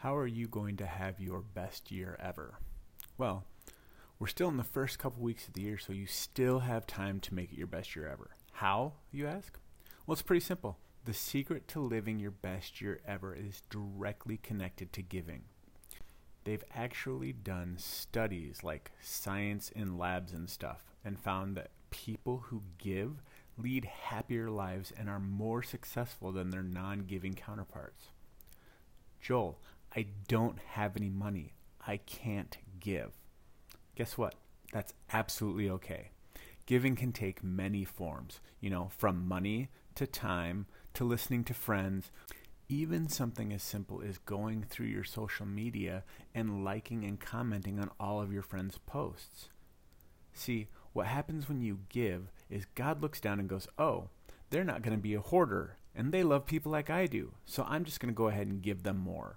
How are you going to have your best year ever? Well, we're still in the first couple weeks of the year, so you still have time to make it your best year ever. How, you ask? Well, it's pretty simple. The secret to living your best year ever is directly connected to giving. They've actually done studies like science in labs and stuff and found that people who give lead happier lives and are more successful than their non giving counterparts. Joel, I don't have any money. I can't give. Guess what? That's absolutely okay. Giving can take many forms, you know, from money to time to listening to friends. Even something as simple as going through your social media and liking and commenting on all of your friends' posts. See, what happens when you give is God looks down and goes, Oh, they're not going to be a hoarder, and they love people like I do, so I'm just going to go ahead and give them more.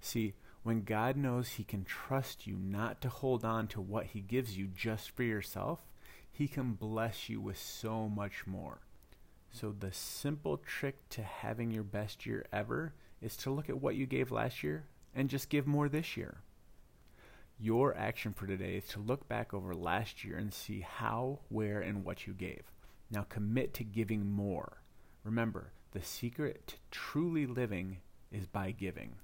See, when God knows He can trust you not to hold on to what He gives you just for yourself, He can bless you with so much more. So, the simple trick to having your best year ever is to look at what you gave last year and just give more this year. Your action for today is to look back over last year and see how, where, and what you gave. Now commit to giving more. Remember, the secret to truly living is by giving.